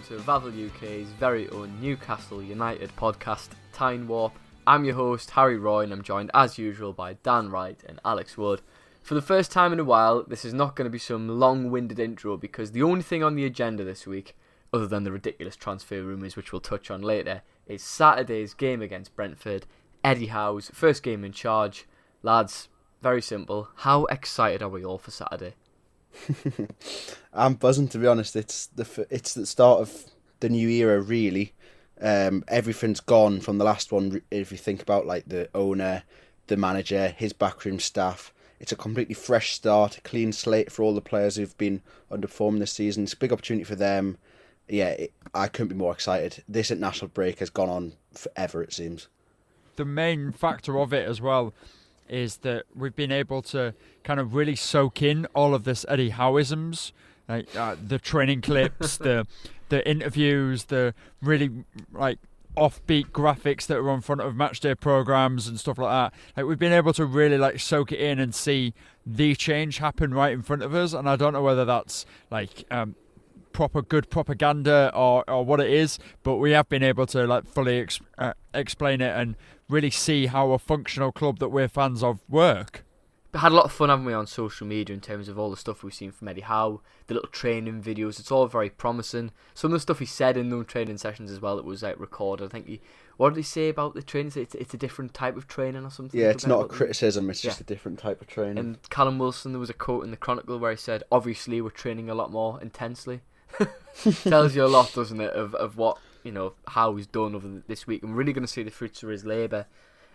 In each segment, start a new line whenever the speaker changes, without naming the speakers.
Welcome to Vavel UK's very own Newcastle United podcast, Time Warp. I'm your host, Harry Roy, and I'm joined as usual by Dan Wright and Alex Wood. For the first time in a while, this is not going to be some long winded intro because the only thing on the agenda this week, other than the ridiculous transfer rumours which we'll touch on later, is Saturday's game against Brentford. Eddie Howe's first game in charge. Lads, very simple. How excited are we all for Saturday?
I'm buzzing to be honest. It's the it's the start of the new era really. Um, everything's gone from the last one. If you think about like the owner, the manager, his backroom staff, it's a completely fresh start, a clean slate for all the players who've been underperforming this season. It's a big opportunity for them. Yeah, it, I couldn't be more excited. This international break has gone on forever. It seems.
the main factor of it as well is that we've been able to kind of really soak in all of this Eddie Howisms, like uh, the training clips, the the interviews, the really like offbeat graphics that are on front of matchday programs and stuff like that. Like we've been able to really like soak it in and see the change happen right in front of us. And I don't know whether that's like um, proper good propaganda or, or what it is, but we have been able to like fully ex- uh, explain it and really see how a functional club that we're fans of work.
We had a lot of fun, haven't we, on social media in terms of all the stuff we've seen from Eddie Howe, the little training videos. It's all very promising. Some of the stuff he said in those training sessions as well that was like recorded. I think he, what did he say about the training? It's, it's a different type of training or something.
Yeah, it's not a criticism. It's
Yeah.
just a different type of training.
And Callum Wilson, there was a quote in the Chronicle where he said, "Obviously, we're training a lot more intensely." Tells you a lot, doesn't it, of of what you know how he's done over this week. I'm really going to see the fruits of his labour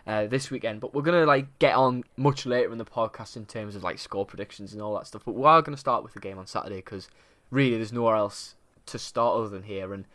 uh, this weekend. But we're going to like get on much later in the podcast in terms of like score predictions and all that stuff. But we are going to start with the game on Saturday because really there's nowhere else to start other than here. And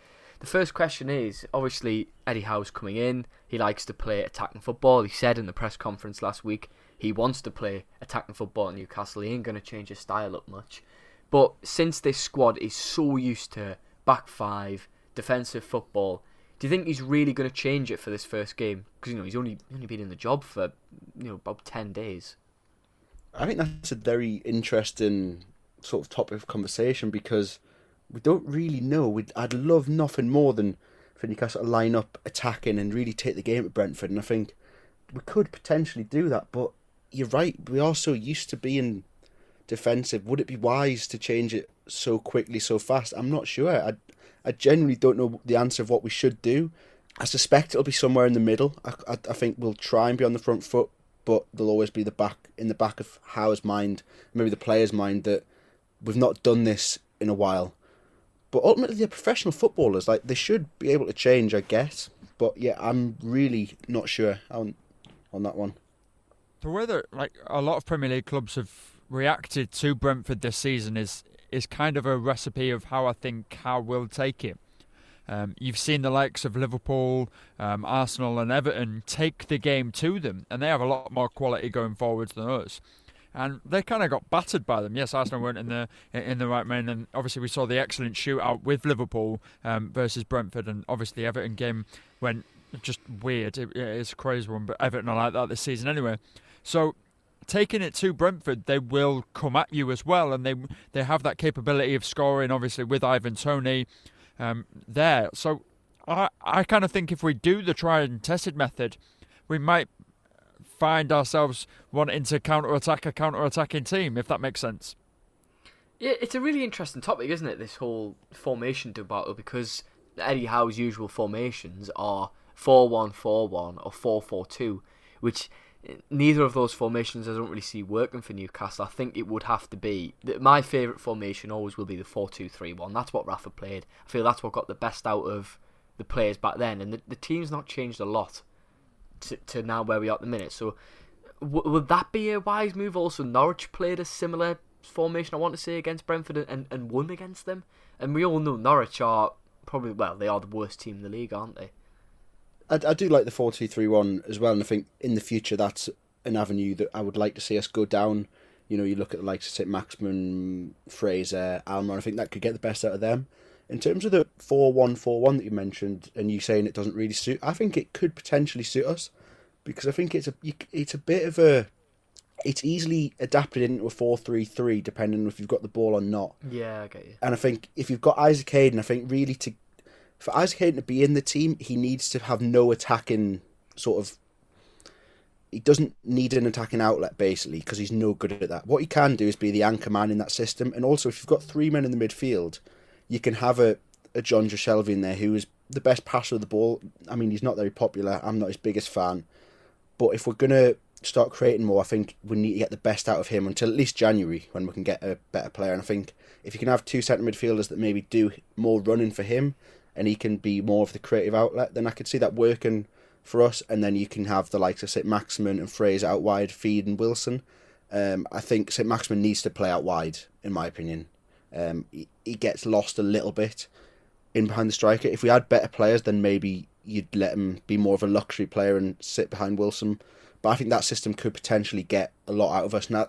the first question is obviously Eddie Howe's coming in. He likes to play attacking football. He said in the press conference last week he wants to play attacking football at Newcastle. He ain't going to change his style up much. But since this squad is so used to back five, defensive football, do you think he's really going to change it for this first game? Because you know he's only only been in the job for you know about ten days.
I think that's a very interesting sort of topic of conversation because we don't really know. We'd, I'd love nothing more than for Newcastle to line up attacking and really take the game at Brentford, and I think we could potentially do that. But you're right, we are so used to being defensive. Would it be wise to change it so quickly, so fast? I'm not sure. I, I genuinely don't know the answer of what we should do. I suspect it'll be somewhere in the middle. I, I, I think we'll try and be on the front foot, but there'll always be the back in the back of Howe's mind, maybe the player's mind that we've not done this in a while. But ultimately, they're professional footballers. Like they should be able to change, I guess. But yeah, I'm really not sure on on that one.
The way that like a lot of Premier League clubs have reacted to Brentford this season is is kind of a recipe of how I think how we'll take it. Um, you've seen the likes of Liverpool, um, Arsenal, and Everton take the game to them, and they have a lot more quality going forwards than us. And they kind of got battered by them. Yes, Arsenal weren't in the in the right main, and obviously we saw the excellent shootout with Liverpool um, versus Brentford, and obviously Everton game went just weird. It, it's a crazy one, but Everton are like that this season anyway. So taking it to Brentford, they will come at you as well, and they they have that capability of scoring. Obviously, with Ivan Toney um, there, so I I kind of think if we do the tried and tested method, we might find ourselves wanting to counter attack a counter attacking team, if that makes sense.
Yeah, it's a really interesting topic, isn't it? This whole formation debacle because Eddie Howe's usual formations are 4 1 4 1 or 4 4 2, which neither of those formations I don't really see working for Newcastle. I think it would have to be my favourite formation always will be the 4 2 3 1. That's what Rafa played. I feel that's what got the best out of the players back then, and the, the team's not changed a lot to, to now where we are at the minute. So, w- would that be a wise move? Also, Norwich played a similar formation, I want to say, against Brentford and, and won against them. And we all know Norwich are probably, well, they are the worst team in the league, aren't they?
I, I do like the four two three one as well, and I think in the future that's an avenue that I would like to see us go down. You know, you look at the likes of St. Maximin, Fraser, Almiron, I think that could get the best out of them. In terms of the 4 1 4 1 that you mentioned, and you saying it doesn't really suit, I think it could potentially suit us because I think it's a it's a bit of a it's easily adapted into a 4-3-3 depending on if you've got the ball or not.
Yeah, I get you.
And I think if you've got Isaac Hayden, I think really to for Isaac Hayden to be in the team, he needs to have no attacking sort of. He doesn't need an attacking outlet basically because he's no good at that. What he can do is be the anchor man in that system, and also if you've got three men in the midfield, you can have a a Jonjo Shelvey in there who is the best passer of the ball. I mean, he's not very popular. I'm not his biggest fan, but if we're gonna start creating more, I think we need to get the best out of him until at least January when we can get a better player. And I think if you can have two centre midfielders that maybe do more running for him, and he can be more of the creative outlet, then I could see that working for us. And then you can have the likes of St. Maximin and Fraser out wide, Feed and Wilson. Um, I think St. Maximin needs to play out wide, in my opinion. Um, he, he gets lost a little bit in behind the striker. If we had better players, then maybe you'd let him be more of a luxury player and sit behind Wilson. But I think that system could potentially get a lot out of us. Now,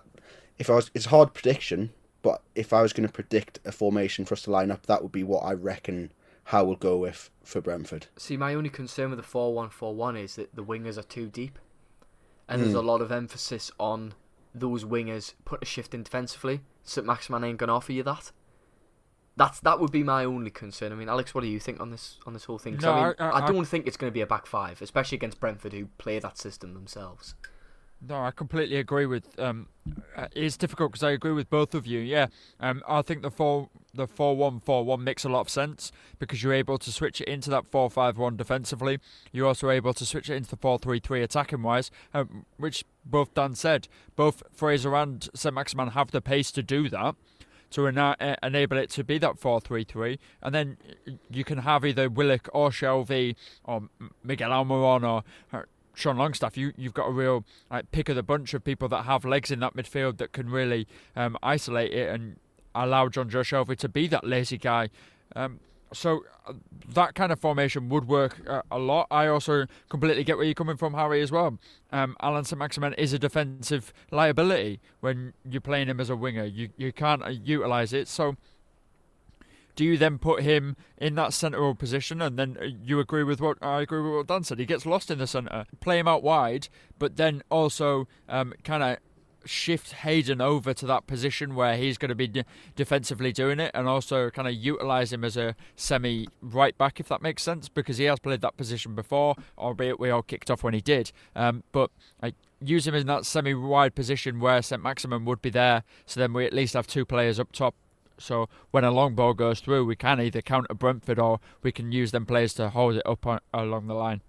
if I was, it's hard prediction, but if I was going to predict a formation for us to line up, that would be what I reckon how we'll go with for Brentford.
See, my only concern with the 4 1 4 1 is that the wingers are too deep. And mm. there's a lot of emphasis on those wingers put a shift in defensively. St. Maximin ain't going to offer you that. That's that would be my only concern. I mean, Alex, what do you think on this on this whole thing?
No,
I, mean,
I, I,
I, don't think it's going to be a back five, especially against Brentford, who play that system themselves.
No, I completely agree with. Um, uh, it's difficult because I agree with both of you. Yeah, um, I think the four the four one four one makes a lot of sense because you're able to switch it into that four five one defensively. You're also able to switch it into the four three three attacking wise, um, which both Dan said. Both Fraser and St Maximin have the pace to do that. To ena- enable it to be that 4 3 3, and then you can have either Willock or Shelvey or Miguel Almiron or, or Sean Longstaff, you you've got a real like pick of the bunch of people that have legs in that midfield that can really um, isolate it and allow Jonjo Shelvey to be that lazy guy. Um, so uh, that kind of formation would work uh, a lot. I also completely get where you're coming from, Harry, as well. Um, Allan St Maximin is a defensive liability when you're playing him as a winger. You you can't uh, utilise it. So do you then put him in that central position and then uh, you agree with what I agree with what Dan said? He gets lost in the centre, play him out wide, but then also um, kind of shift Hayden over to that position where he's going to be de- defensively doing it and also kind of utilise him as a semi right back, if that makes sense, because he has played that position before, albeit we all kicked off when he did. Um, but I use him in that semi wide position where St Maximin would be there, so then we at least have two players up top so when a long ball goes through, we can either counter Brentford or we can use them players to hold it up on, along the line.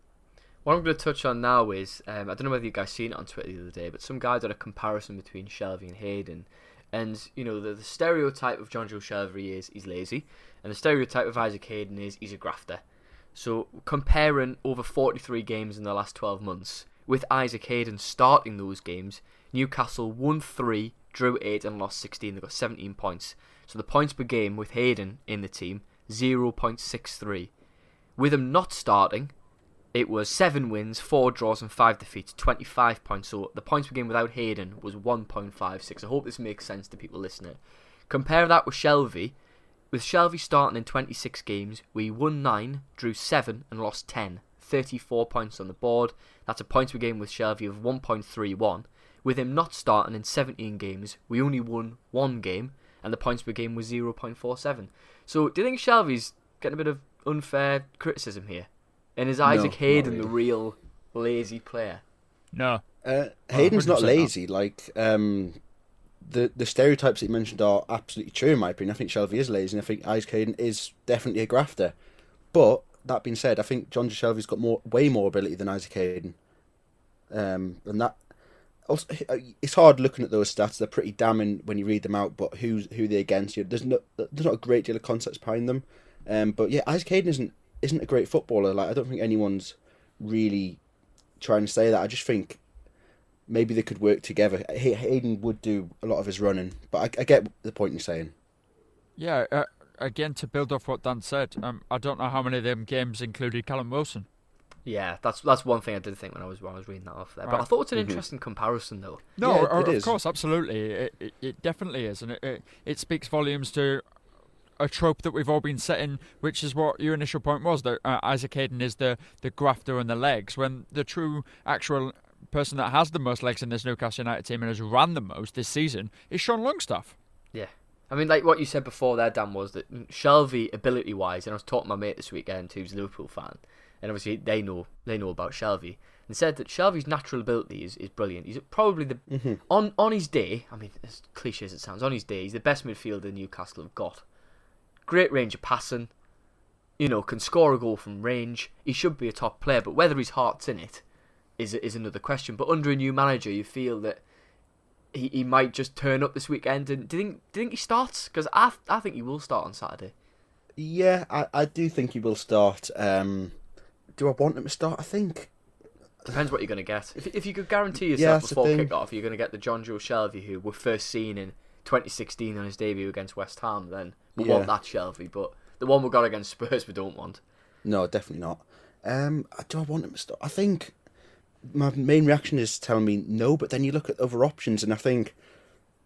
What I'm going to touch on now is um, I don't know whether you guys seen it on Twitter the other day, but some guy did a comparison between Shelvey and Hayden, and you know the, the stereotype of John Jonjo Shelvey is he's lazy, and the stereotype of Isaac Hayden is he's a grafter. So comparing over 43 games in the last 12 months, with Isaac Hayden starting those games, Newcastle won three, drew eight, and lost 16. They got 17 points. So the points per game with Hayden in the team 0.63. With him not starting, it was seven wins, four draws, and five defeats, 25 points. So the points per game without Hayden was 1.56. I hope this makes sense to people listening. Compare that with Shelvey. With Shelvey starting in 26 games, we won 9, drew 7, and lost 10. 34 points on the board. That's a points per game with Shelvey of 1.31. With him not starting in 17 games, we only won one game, and the points per game was 0.47. So, do you think Shelvey's getting a bit of unfair criticism here? And is Isaac
not
Hayden the real lazy player?
No.
Uh, Hayden's not
100% not.
lazy. Like um, the the stereotypes that you mentioned are absolutely true in my opinion. I think Shelvey is lazy, and I think Isaac Hayden is definitely a grafter. But that being said, I think John Shelvey's got more, way more ability than Isaac Hayden. Um, and that also it's hard looking at those stats. They're pretty damning when you read them out. But who's who they against? You there's there's not a great deal of context behind them. Um, but yeah, Isaac Hayden isn't isn't a great footballer. Like I don't think anyone's really trying to say that. I just think maybe they could work together. Hay- Hayden would do a lot of his running, but I, I get the point you're saying.
Yeah, uh, again, to build off what Dan said, um, I don't know how many of them games included Callum Wilson.
Yeah, that's that's one thing I did think when I was when I was reading that off there. But I thought it's an
Mhm.
interesting comparison though.
No,
Yeah,
o-
it
of
is.
course, absolutely. It, it, it definitely is. And it, it, it speaks volumes to a trope that we've all been setting, which is what your initial point was that uh, Isaac Hayden is the, the grafter and the legs, when the true actual person that has the most legs in this Newcastle United team and has ran the most this season is Sean Longstaff.
Yeah. I mean, like what you said before there, Dan, was that Shelvey, ability wise, and I was talking to my mate this weekend who's a Liverpool fan, and obviously they know they know about Shelvey, and said that Shelvey's natural ability is, is brilliant. He's probably the on on his day. I mean, as cliche as it sounds, on his day, he's the best midfielder Newcastle have got. Great range of passing. You know, can score a goal from range. He should be a top player, but whether his heart's in it is is another question. But under a new manager, you feel that he, he might just turn up this weekend. And do you think do you think he starts? Because I I think he will start on Saturday.
Yeah, I, I do think he will start. Um, do I want him to start? I think
Depends what you're going to get. If, if you could guarantee yourself
the
before kick-off you're going to get the Jonjo Shelvey who were first seen in 2016 on his debut against West Ham, then we
Yeah.
want that Shelvey. But the one we got against Spurs, we don't want.
no, definitely not. Um, do I want him to start? I think my main reaction is telling me no, but then you look at other options, and I think,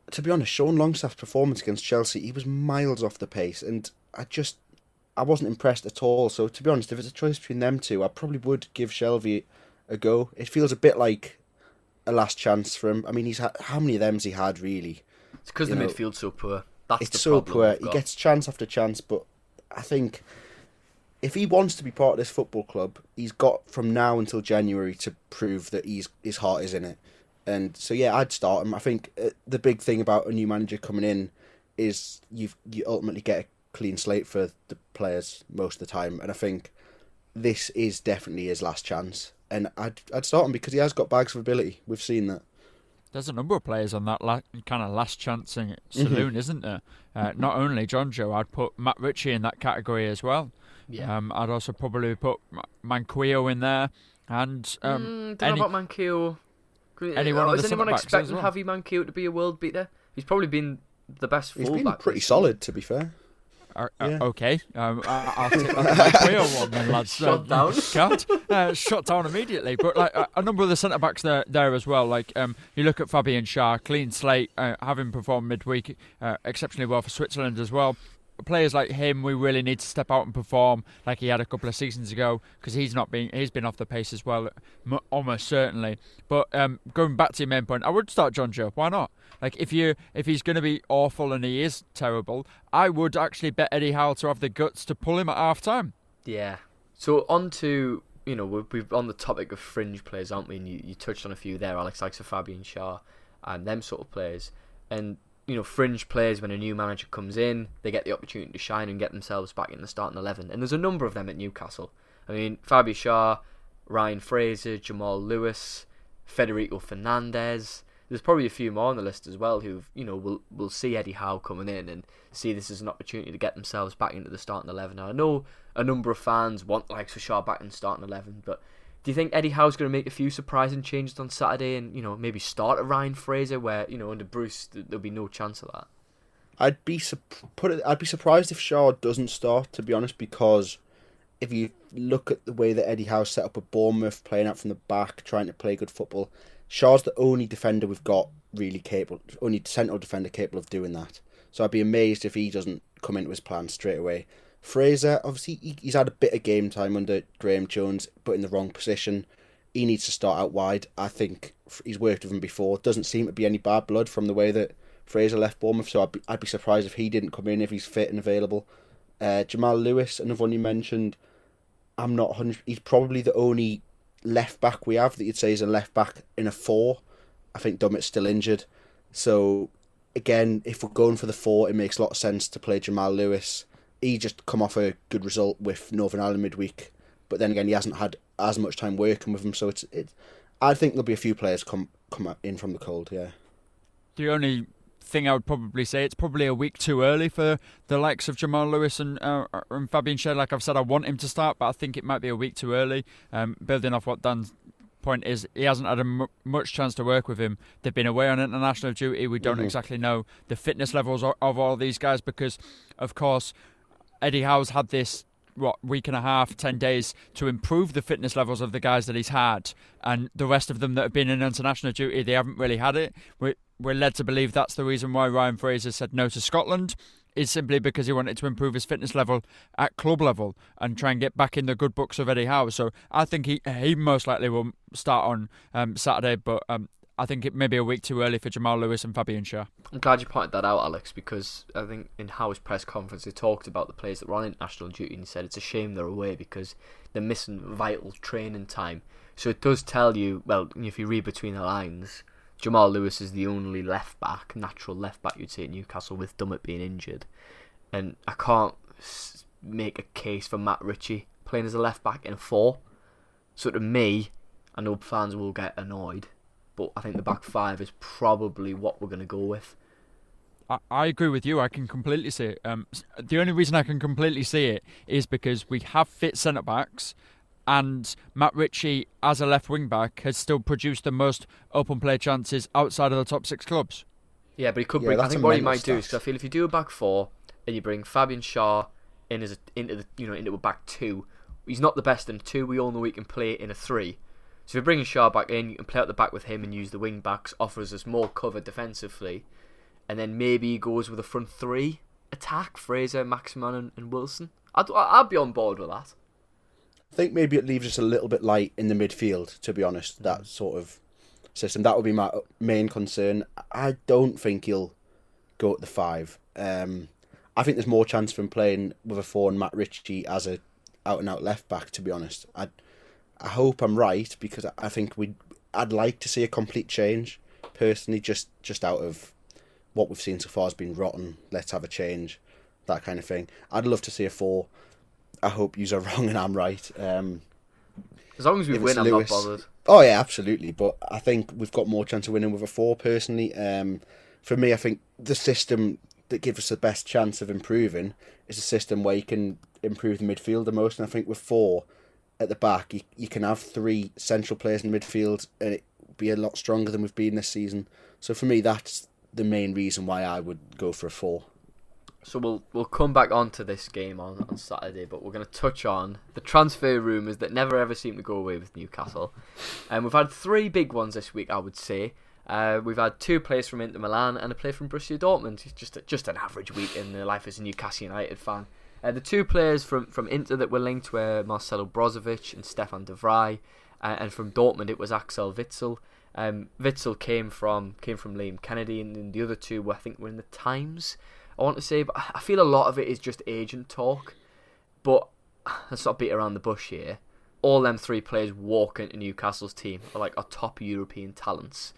to be honest, Sean Longstaff's performance against Chelsea, he was miles off the pace, and I just I wasn't impressed at all. So to be honest, if it's a choice between them two, I probably would give Shelvey a go. It feels a bit like a last chance for him. I mean, he's had how many of them's he had really?
It's because the
know,
midfield's so poor. That's
it's so poor. He gets chance after chance, but I think if he wants to be part of this football club, he's got from now until January to prove that he's his heart is in it. And so yeah, I'd start him. I think uh, the big thing about a new manager coming in is you you ultimately get a clean slate for the players most of the time, and I think this is definitely his last chance. And I'd I'd start him because he has got bags of ability. We've seen that.
There's a number of players on that la- kind of last chance
Mm-hmm.
saloon, isn't there? Uh, not only Jonjo, I'd put Matt Ritchie in that category as well.
Yeah.
Um, I'd also probably put Ma- Manquillo in there, and um,
mm, don't
any-
know about Manquillo.
anyone on
Is anyone expecting
well.
Javi Manquillo to be a world beater? He's probably been the best
He's
fullback.
been pretty solid, to be fair.
Uh, uh,
Yeah.
okay, um, I, I'll take that Manquillo one then, lads.
Shut
Uh,
down.
Uh, shut down immediately. But like a, number of the centre backs there, there as well. Like um, you look at Fabian Schär, clean slate, uh, having performed midweek uh, exceptionally well for Switzerland as well. Players like him, we really need to step out and perform like he had a couple of seasons ago because he's not been he's been off the pace as well, almost certainly. But um, going back to your main point, I would start Jonjo. Why not? Like if you if he's going to be awful and he is terrible, I would actually bet Eddie Howe to have the guts to pull him at half time.
Yeah. So on to you know we're, we're on the topic of fringe players, aren't we? And you, you touched on a few there, Alex, like Fabian Schär and them sort of players. And you know fringe players when a new manager comes in, they get the opportunity to shine and get themselves back in the starting eleven. And there's a number of them at Newcastle. I mean Fabian Schär, Ryan Fraser, Jamal Lewis, Federico Fernandez. There's probably a few more on the list as well who you know will will see Eddie Howe coming in and see this as an opportunity to get themselves back into the starting eleven. Now, I know a number of fans want likes for Schär back in starting eleven, but do you think Eddie Howe's going to make a few surprising changes on Saturday and you know maybe start at Ryan Fraser where you know under Bruce there'll be no chance of that?
I'd be put it, I'd be surprised if Schär doesn't start to be honest because if you look at the way that Eddie Howe set up a Bournemouth playing out from the back trying to play good football Schär's the only defender we've got really capable, only central defender capable of doing that. So I'd be amazed if he doesn't come into his plan straight away. Fraser, obviously, he, he's had a bit of game time under Graeme Jones, but in the wrong position. He needs to start out wide. I think he's worked with him before. Doesn't seem to be any bad blood from the way that Fraser left Bournemouth, so I'd be, I'd be surprised if he didn't come in if he's fit and available. Uh, Jamal Lewis, another one you mentioned, I'm not 100. He's probably the only left back we have that you'd say is a left back in a four. I think Dummett's still injured. So again, if we're going for the four, it makes a lot of sense to play Jamal Lewis. He just come off a good result with Northern Ireland midweek, but then again, he hasn't had as much time working with him. So it's it. I think there'll be a few players come come in from the cold. Yeah.
The only thing I would probably say it's probably a week too early for the likes of Jamal Lewis and uh, and Fabian Schär. Like I've said, I want him to start, but I think it might be a week too early. Um, building off what Dan's point is, he hasn't had a m- much chance to work with him. They've been away on international duty. We don't mm-hmm. exactly know the fitness levels of, of all these guys because, of course, Eddie Howe's had this what week and a half, ten days to improve the fitness levels of the guys that he's had, and the rest of them that have been in international duty, they haven't really had it. We're, we're led to believe that's the reason why Ryan Fraser said no to Scotland. Is simply because he wanted to improve his fitness level at club level and try and get back in the good books of Eddie Howe. So I think he he most likely will start on um, Saturday, but um, I think it may be a week too early for Jamal Lewis and Fabian Schär.
I'm glad you pointed that out, Alex, because I think in Howe's press conference he talked about the players that were on international duty and he said it's a shame they're away because they're missing vital training time. So it does tell you, well, if you read between the lines, Jamal Lewis is the only left back, natural left back you'd say at Newcastle with Dummett being injured. And I can't make a case for Matt Ritchie playing as a left back in a four. So to me, I know fans will get annoyed but I think the back five is probably what we're going to go with.
I, I agree with you. I can completely see it. Um, the only reason I can completely see it is because we have fit centre backs, and Matt Ritchie, as a left wing back, has still produced the most open play chances outside of the top six clubs.
Yeah, but he could bring. Yeah, I think what he might stat. do is because I feel if you do a back four and you bring Fabian Schär in as a, into the you know into a back two, he's not the best in two. We all know he can play in a three. So if bringing Schär back in, you can play out the back with him and use the wing backs, offers us more cover defensively, and then maybe he goes with a front three attack: Fraser, Maximin, and, and Wilson. I'd I'd be on board with that.
I think maybe it leaves us a little bit light in the midfield. To be honest, that sort of system that would be my main concern. I don't think he'll go at the five. Um, I think there's more chance for him playing with a four and Matt Ritchie as a out and out left back. To be honest, I I hope I'm right because I think we I'd like to see a complete change personally, just just out of what we've seen so far has been rotten. Let's have a change, that kind of thing. I'd love to see a four. I hope you are wrong and I'm right. Um,
as long as we win, I'm not bothered.
Oh yeah, absolutely. But I think we've got more chance of winning with a four personally. Um, for me, I think the system that gives us the best chance of improving is a system where you can improve the midfield the most. And I think with four, at the back, you, you can have three central players in midfield and it be a lot stronger than we've been this season. So for me, that's the main reason why I would go for a four.
So we'll we'll come back onto this game on, on Saturday, but we're going to touch on the transfer rumours that never ever seem to go away with Newcastle. And we've had three big ones this week, I would say. Uh, we've had two players from Inter Milan and a player from Borussia Dortmund. Just just an average week in the life as a Newcastle United fan. Uh, the two players from, from Inter that were linked were Marcelo Brozovic and Stefan de Vrij, uh, and from Dortmund it was Axel Witsel. Um, Witsel came from came from Liam Kennedy, and, and the other two were I think were in the Times. I want to say, but I feel a lot of it is just agent talk. But let's not beat around the bush here. All them three players walk into Newcastle's team are like our top European talents.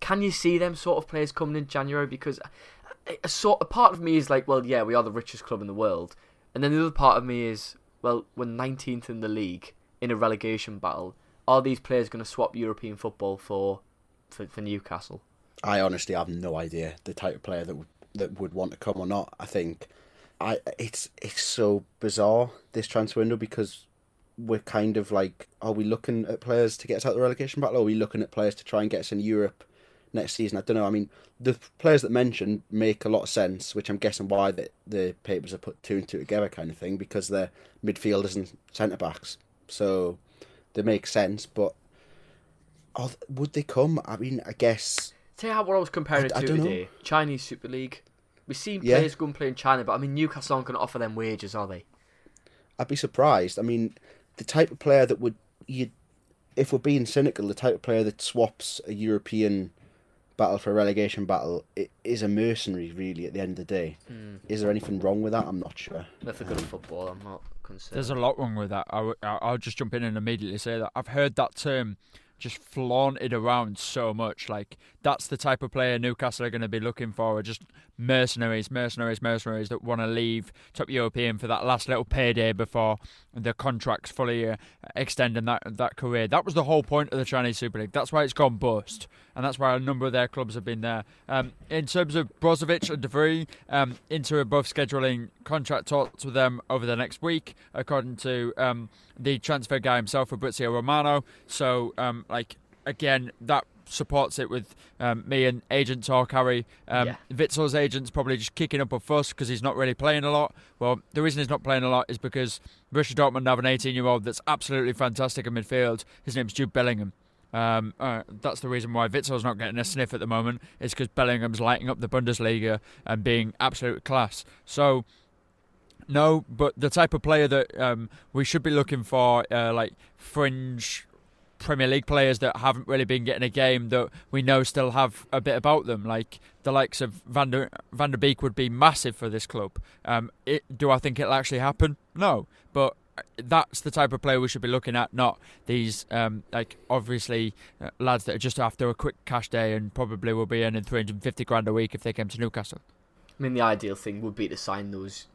Can you see them sort of players coming in January? Because a sort a part of me is like, well, yeah, we are the richest club in the world, and then the other part of me is, well, we're 19th in the league in a relegation battle. are these players going to swap European football for, for for Newcastle?
I honestly have no idea the type of player that would, that would want to come or not. I think I it's it's so bizarre this transfer window because we're kind of like, are we looking at players to get us out of the relegation battle? Or are we looking at players to try and get us in Europe next season? I don't know. I mean, the players that mentioned make a lot of sense, which I'm guessing why the, the papers have put two and two together, kind of thing, because they're midfielders and centre backs. So they make sense. But oh, would they come? I mean, I guess.
Tell you how what I was comparing
I-
it to
know.
today: Chinese Super League. We've seen
Yeah.
players go and play in China, but I mean Newcastle aren't going to offer them wages, are they?
I'd be surprised. I mean, the type of player that would you, if we're being cynical, the type of player that swaps a European battle for a relegation battle it is a mercenary. Really, at the end of the day, mm. is there anything wrong with that? I'm not sure.
If they're good at football, I'm not concerned.
There's a lot wrong with that. I, w- I- I'll just jump in and immediately say that I've heard that term just flaunted around so much. Like that's the type of player Newcastle are going to be looking for, are just mercenaries, mercenaries, mercenaries that want to leave top European for that last little payday before the contracts fully uh, extend in that that career. That was the whole point of the Chinese Super League. That's why it's gone bust, and that's why a number of their clubs have been there. Um, in terms of Brozovic and De Vrij, um, Inter are both scheduling contract talks with them over the next week, according to um, the transfer guy himself, Fabrizio Romano. So, um, like again, that supports it with um, me and agent talk, Harry. Um,
Yeah.
Witsel's agent's probably just kicking up a fuss because he's not really playing a lot. Well, the reason he's not playing a lot is because Borussia Dortmund have an 18-year-old that's absolutely fantastic in midfield. His name's Jude Bellingham. Um, uh, that's the reason why Witsel's not getting a sniff at the moment. Is because Bellingham's lighting up the Bundesliga and being absolute class. So. No, but the type of player that um, we should be looking for, uh, like fringe Premier League players that haven't really been getting a game that we know still have a bit about them, like the likes of Van der, Van de Beek would be massive for this club. Um, it, do I think it'll actually happen? No, but that's the type of player we should be looking at, not these um, like obviously uh, lads that are just after a quick cash day and probably will be earning 350 grand a week if they came to Newcastle.
I mean, the ideal thing would be to sign those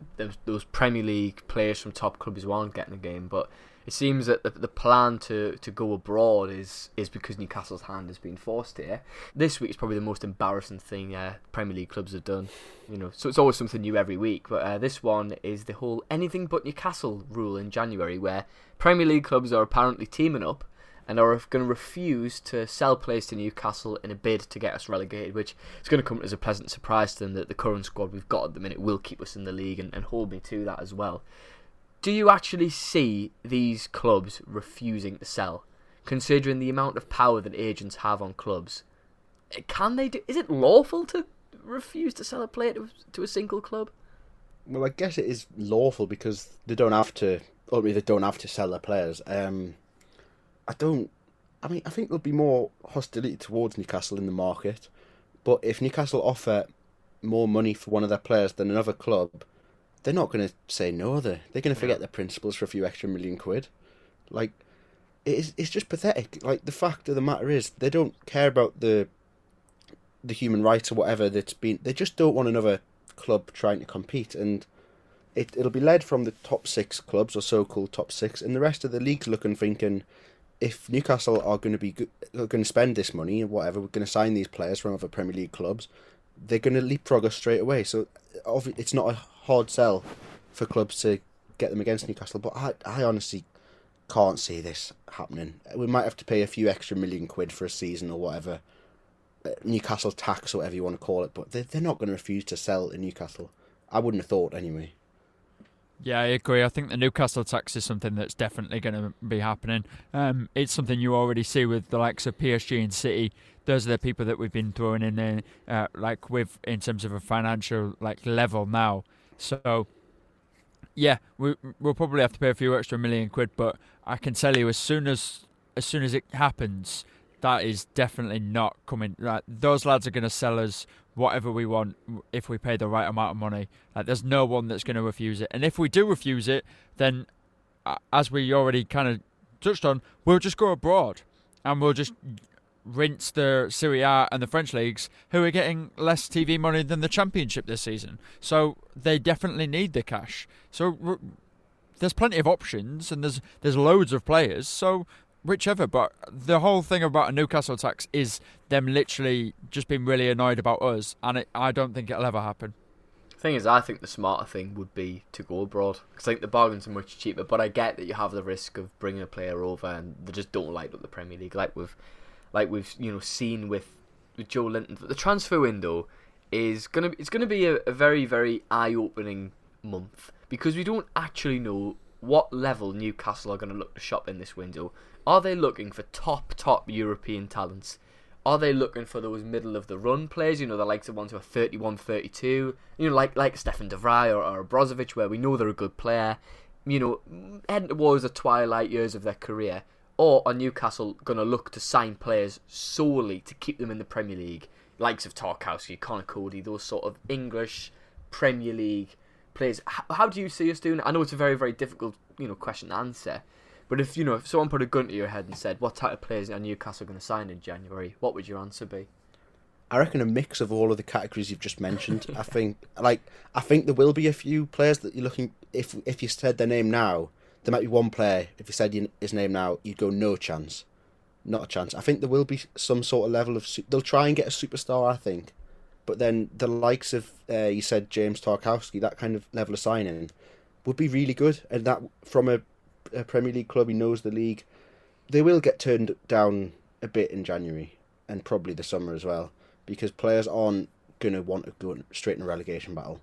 those, Premier League players from top clubs who aren't getting a game, but it seems that the, the plan to, to go abroad is is because Newcastle's hand has been forced here. This week is probably the most embarrassing thing uh, Premier League clubs have done. You know, so it's always something new every week. But uh, this one is the whole anything but Newcastle rule in January, where Premier League clubs are apparently teaming up and are going to refuse to sell players to Newcastle in a bid to get us relegated, which is going to come as a pleasant surprise to them that the current squad we've got at the minute will keep us in the league and, and hold me to that as well. Do you actually see these clubs refusing to sell, considering the amount of power that agents have on clubs? Can they do? Is it lawful to refuse to sell a player to, to a single club?
Well, I guess it is lawful because they don't have to. Ultimately, they don't have to sell their players. Um, I don't. I mean, I think there'll be more hostility towards Newcastle in the market. But if Newcastle offer more money for one of their players than another club, they're not going to say no. Are they? They're going to forget their principles for a few extra million quid. Like, it is. It's just pathetic. Like the fact of the matter is, they don't care about the the human rights or whatever that's been. They just don't want another club trying to compete, and it it'll be led from the top six clubs or so-called top six, and the rest of the league's looking thinking, if Newcastle are going to be going to spend this money or whatever, we're going to sign these players from other Premier League clubs, they're going to leapfrog us straight away. So it's not a hard sell for clubs to get them against Newcastle, but I I honestly can't see this happening. We might have to pay a few extra million quid for a season or whatever. uh, Newcastle tax or whatever you want to call it, but they're, they're not going to refuse to sell in Newcastle. I wouldn't have thought anyway.
Yeah, I agree. I think the Newcastle tax is something that's definitely going to be happening. Um, it's something you already see with the likes of PSG and City. Those are the people that we've been throwing in there, uh, like with in terms of a financial like level now. So, yeah, we we'll probably have to pay a few extra million quid, but I can tell you as soon as as soon as it happens, that is definitely not coming. Like, those lads are going to sell us whatever we want if we pay the right amount of money. Like, there's no one that's going to refuse it. And if we do refuse it, then, as we already kind of touched on, we'll just go abroad and we'll just rinse the Serie A and the French leagues, who are getting less TV money than the Championship this season. So they definitely need the cash. So there's plenty of options and there's there's loads of players. So whichever. But the whole thing about a Newcastle tax is them literally just being really annoyed about us, and it, I don't think it'll ever happen.
Thing is, I think the smarter thing would be to go abroad because I think the bargains are much cheaper. But I get that you have the risk of bringing a player over and they just don't light up the Premier League, like we've, like we've you know seen with, with Joelinton. The transfer window is gonna it's gonna be a, a very very eye opening month because we don't actually know what level Newcastle are going to look to shop in this window. Are they looking for top top European talents? Are they looking for those middle of the run players? You know, the likes of ones who are 31, 32. You know, like like Stefan de Vrij or, or Brozovic, where we know they're a good player. You know, heading towards the twilight years of their career. Or are Newcastle going to look to sign players solely to keep them in the Premier League? Likes of Tarkowski, Conor Coady, those sort of English Premier League players. How, how do you see us doing? I know it's a very, very difficult, you know, question to answer. But if you know, if someone put a gun to your head and said, "What type of players are Newcastle going to sign in January?" What would your answer be?
I reckon a mix of all of the categories you've just mentioned. I think, like, I think there will be a few players that you're looking. If if you said their name now, there might be one player. If you said his name now, you'd go no chance, not a chance. I think there will be some sort of level of. They'll try and get a superstar. I think, but then the likes of uh, you said James Tarkowski, that kind of level of signing, would be really good, and that from a, a Premier League club, he knows the league. They will get turned down a bit in January and probably the summer as well because players aren't gonna want to go straight in a relegation battle.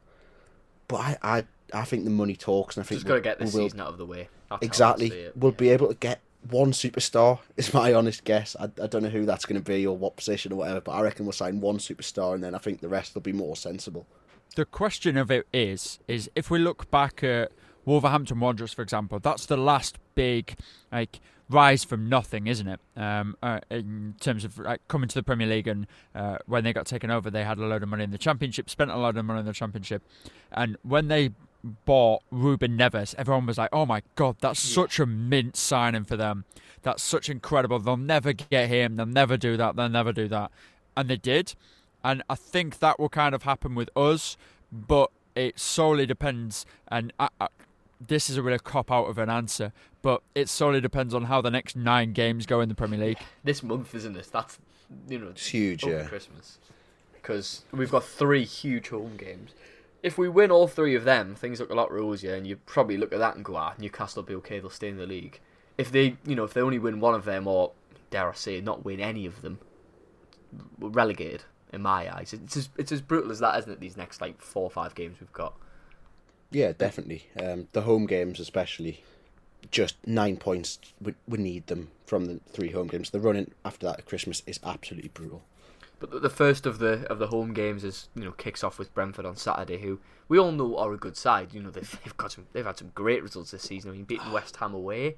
But I, I, I think the money talks, and I think
just got to get this season out of the way.
That's exactly, we'll be able to get one superstar. Is my honest guess. I, I don't know who that's going to be or what position or whatever, but I reckon we'll sign one superstar, and then I think the rest will be more sensible.
The question of it is, is if we look back at Wolverhampton Wanderers, for example, that's the last big like rise from nothing, isn't it? Um, uh, in terms of like, coming to the Premier League and uh, when they got taken over, they had a load of money in the Championship, spent a lot of money in the Championship, and when they bought Ruben Neves, everyone was like, "Oh my god, that's yeah. such a mint signing for them. That's such incredible. They'll never get him. They'll never do that. They'll never do that." And they did, and I think that will kind of happen with us, but it solely depends. And I, I, this is a real cop out of an answer, but it solely depends on how the next nine games go in the Premier League.
This month, isn't it? That's you know,
it's huge. Yeah,
Christmas because we've got three huge home games. If we win all three of them, things look a lot rosier, and you probably look at that and go, "Ah, Newcastle will be okay. They'll stay in the league." If they, you know, if they only win one of them, or dare I say, not win any of them, relegated in my eyes. It's as, it's as brutal as that, isn't it? These next like four or five games we've got.
Yeah, definitely. Um, the home games, especially, just nine points. We, we need them from the three home games. The running after that at Christmas is absolutely brutal.
But the first of the of the home games is you know kicks off with Brentford on Saturday, who we all know are a good side. You know they've, they've got some they've had some great results this season. I mean, beating West Ham away,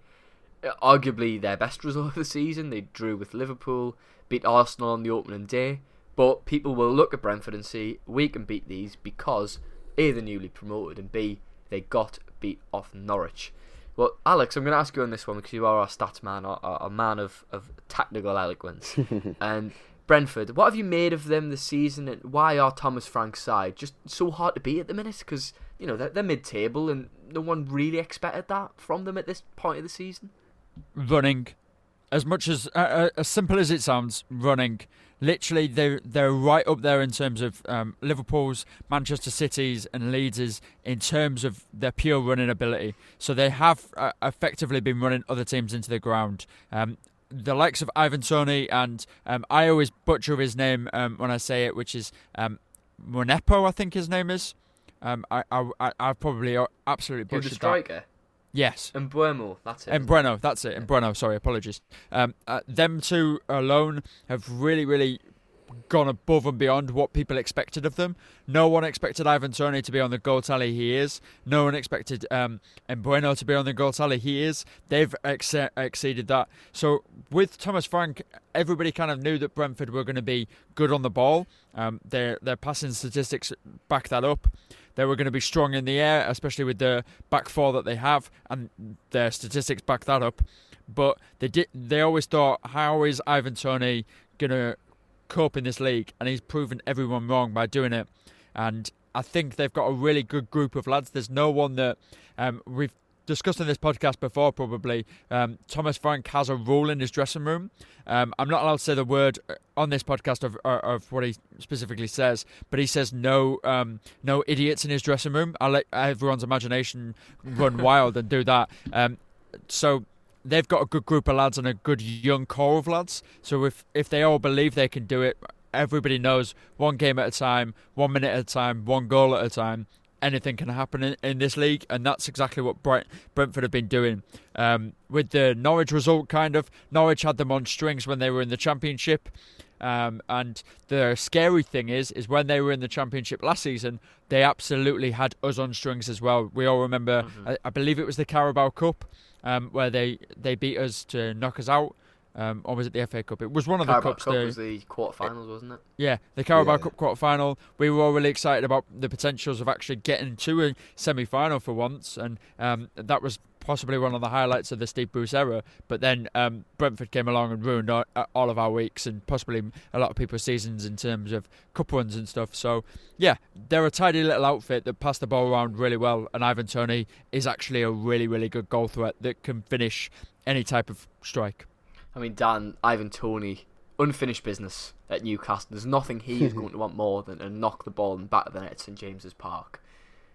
uh, arguably their best result of the season. They drew with Liverpool, beat Arsenal on the opening day. But people will look at Brentford and see we can beat these because a, they're newly promoted, and B, they got beat off Norwich. Well, Alex, I'm going to ask you on this one because you are our stats man, a man of, of tactical eloquence. and Brentford, what have you made of them this season, and why are Thomas Frank's side just so hard to beat at the minute? Because you know they're, they're mid-table, and no one really expected that from them at this point of the season.
Running, as much as uh, uh as simple as it sounds, running literally they're they're right up there in terms of um, Liverpool's, Manchester City's, and Leeds's in terms of their pure running ability. So they have uh, effectively been running other teams into the ground. Um, the likes of Ivan Toney and um, I always butcher his name um, when I say it, which is um, Monepo, I think his name is. Um, I, I I probably absolutely butchered
the striker?
that. Yes.
And Mbeumo, that's it.
And Mbeumo, that's it. And Mbeumo, sorry, apologies. Um, uh, them two alone have really, really gone above and beyond what people expected of them. No one expected Ivan Toney to be on the goal tally. He is. No one expected um, Mbeumo to be on the goal tally. He is. They've ex- exceeded that. So with Thomas Frank, everybody kind of knew that Brentford were going to be good on the ball. Um, their their passing statistics back that up. They were going to be strong in the air, especially with the back four that they have, and their statistics back that up. But they did. They always thought, how is Ivan Toney going to cope in this league? And he's proven everyone wrong by doing it. And I think they've got a really good group of lads. There's no one that um, we've discussed in this podcast before, probably. Um, Thomas Frank has a rule in his dressing room. Um, I'm not allowed to say the word uh, on this podcast of uh, of what he specifically says, but he says no um, no idiots in his dressing room. I'll let everyone's imagination run wild and do that. Um, so they've got a good group of lads and a good young core of lads. So if if they all believe they can do it, everybody knows one game at a time, one minute at a time, one goal at a time. Anything can happen in, in this league, and that's exactly what Brent, Brentford have been doing. Um, with the Norwich result, kind of, Norwich had them on strings when they were in the Championship. Um, and the scary thing is, is when they were in the championship last season, they absolutely had us on strings as well. We all remember, mm-hmm. I, I, believe it was the Carabao Cup, um, where they, they beat us to knock us out. Um, or was it the FA Cup? It was one of the
Carabao
cups.
Cup the, was the quarterfinals, wasn't it?
Yeah, the Carabao yeah. Cup quarterfinal. We were all really excited about the potentials of actually getting to a semi-final for once, and um, that was possibly one of the highlights of the Steve Bruce era. But then um, Brentford came along and ruined all, all, of our weeks and possibly a lot of people's seasons in terms of cup runs and stuff. So yeah, they're a tidy little outfit that pass the ball around really well, and Ivan Toney is actually a really really good goal threat that can finish any type of strike.
I mean, Dan, Ivan Toney, unfinished business at Newcastle. There's nothing he's going to want more than to knock the ball in the back of the net at St James's Park.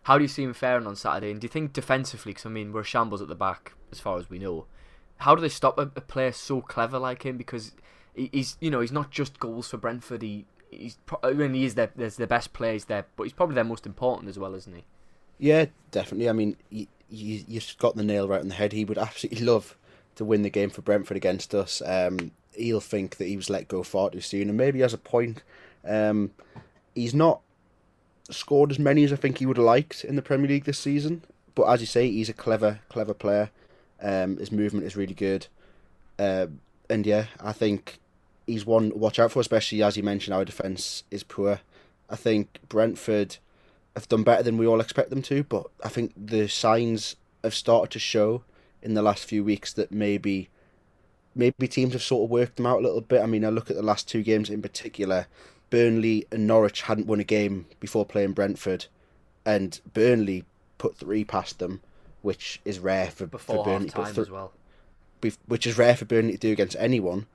How do you see him faring on Saturday? And do you think defensively, because I mean, we're shambles at the back as far as we know, how do they stop a, a player so clever like him? Because he's, you know, he's not just goals for Brentford. He, he's, I mean, he is their, there's the best players there, but he's probably their most important as well, isn't he?
Yeah, definitely. I mean, you, you, you've got the nail right on the head. He would absolutely love to win the game for Brentford against us. Um, he'll think that he was let go far too soon, and maybe has a point. Um, he's not scored as many as I think he would have liked in the Premier League this season, but as you say, he's a clever, clever player. Um, his movement is really good, uh, and yeah, I think he's one to watch out for. Especially as you mentioned, our defence is poor. I think Brentford have done better than we all expect them to, but I think the signs have started to show in the last few weeks that maybe maybe teams have sort of worked them out a little bit. I mean, I look at the last two games in particular. Burnley and Norwich hadn't won a game before playing Brentford, and Burnley put three past them, which is rare for,
before
for Burnley.
Th- as well.
Which is rare for Burnley to do against anyone,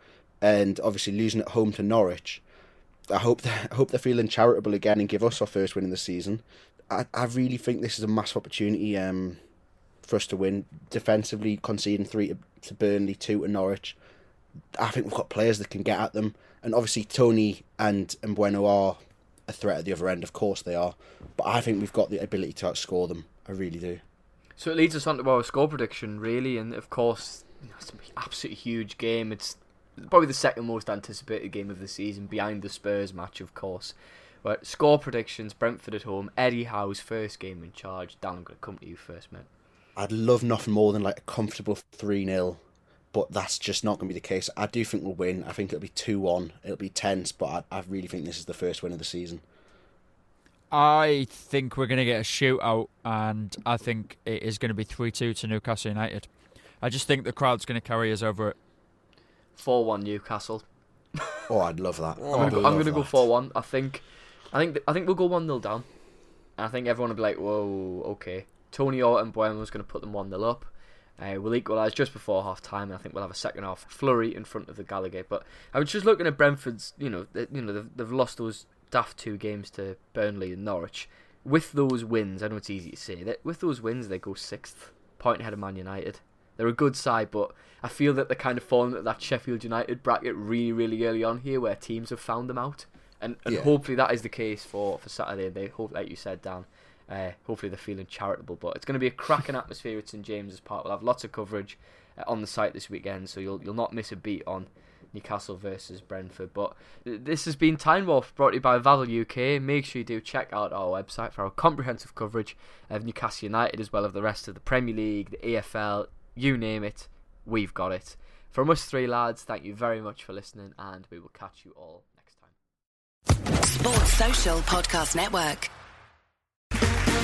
and obviously losing at home to Norwich. I hope I hope they're feeling charitable again and give us our first win in the season. I, I really think this is a massive opportunity. Um, for us to win. Defensively, conceding three to, to Burnley, two to Norwich. I think we've got players that can get at them, and obviously Toney and Mbeumo are a threat at the other end. Of course they are, but I think we've got the ability to outscore them. I really do.
So it leads us on to our score prediction, really, and of course, you know, it's an absolutely huge game. It's probably the second most anticipated game of the season, behind the Spurs match, of course. But score predictions: Brentford at home, Eddie Howe's first game in charge. Dan, I'm going to come to you first, mate.
I'd love nothing more than like a comfortable 3 0, but that's just not going to be the case. I do think we'll win. I think it'll be 2 1. It'll be tense, but I, I really think this is the first win of the season.
I think we're going to get a shootout, and I think it is going to be 3 2 to Newcastle United. I just think the crowd's going to carry us over it.
4 1 Newcastle.
oh, I'd love that.
Oh, I'm, going to go 4 1. I think, I think, I think we'll go 1 0 down. I think everyone will be like, whoa, okay. Toney and Mbeumo was going to put them 1 0 up. Uh, we'll equalise just before half time, and I think we'll have a second half flurry in front of the Gallowgate. But I was just looking at Brentford's, you know, they, you know they've, they've lost those daft two games to Burnley and Norwich. With those wins, I know it's easy to say that with those wins they go sixth, point ahead of Man United. They're a good side, but I feel that they're kind of falling into that Sheffield United bracket really, really early on here, where teams have found them out, and, and yeah. hopefully that is the case for for Saturday. They hope, like you said, Dan, uh, hopefully they're feeling charitable, but it's going to be a cracking atmosphere at St James's Park. We'll have lots of coverage uh, on the site this weekend, so you'll you'll not miss a beat on Newcastle versus Brentford. But this has been Time Wolf brought to you by Vavel UK. Make sure you do check out our website for our comprehensive coverage of Newcastle United as well as the rest of the Premier League, the EFL, you name it, we've got it. From us three lads, thank you very much for listening, and we will catch you all next time.
Sports Social Podcast Network.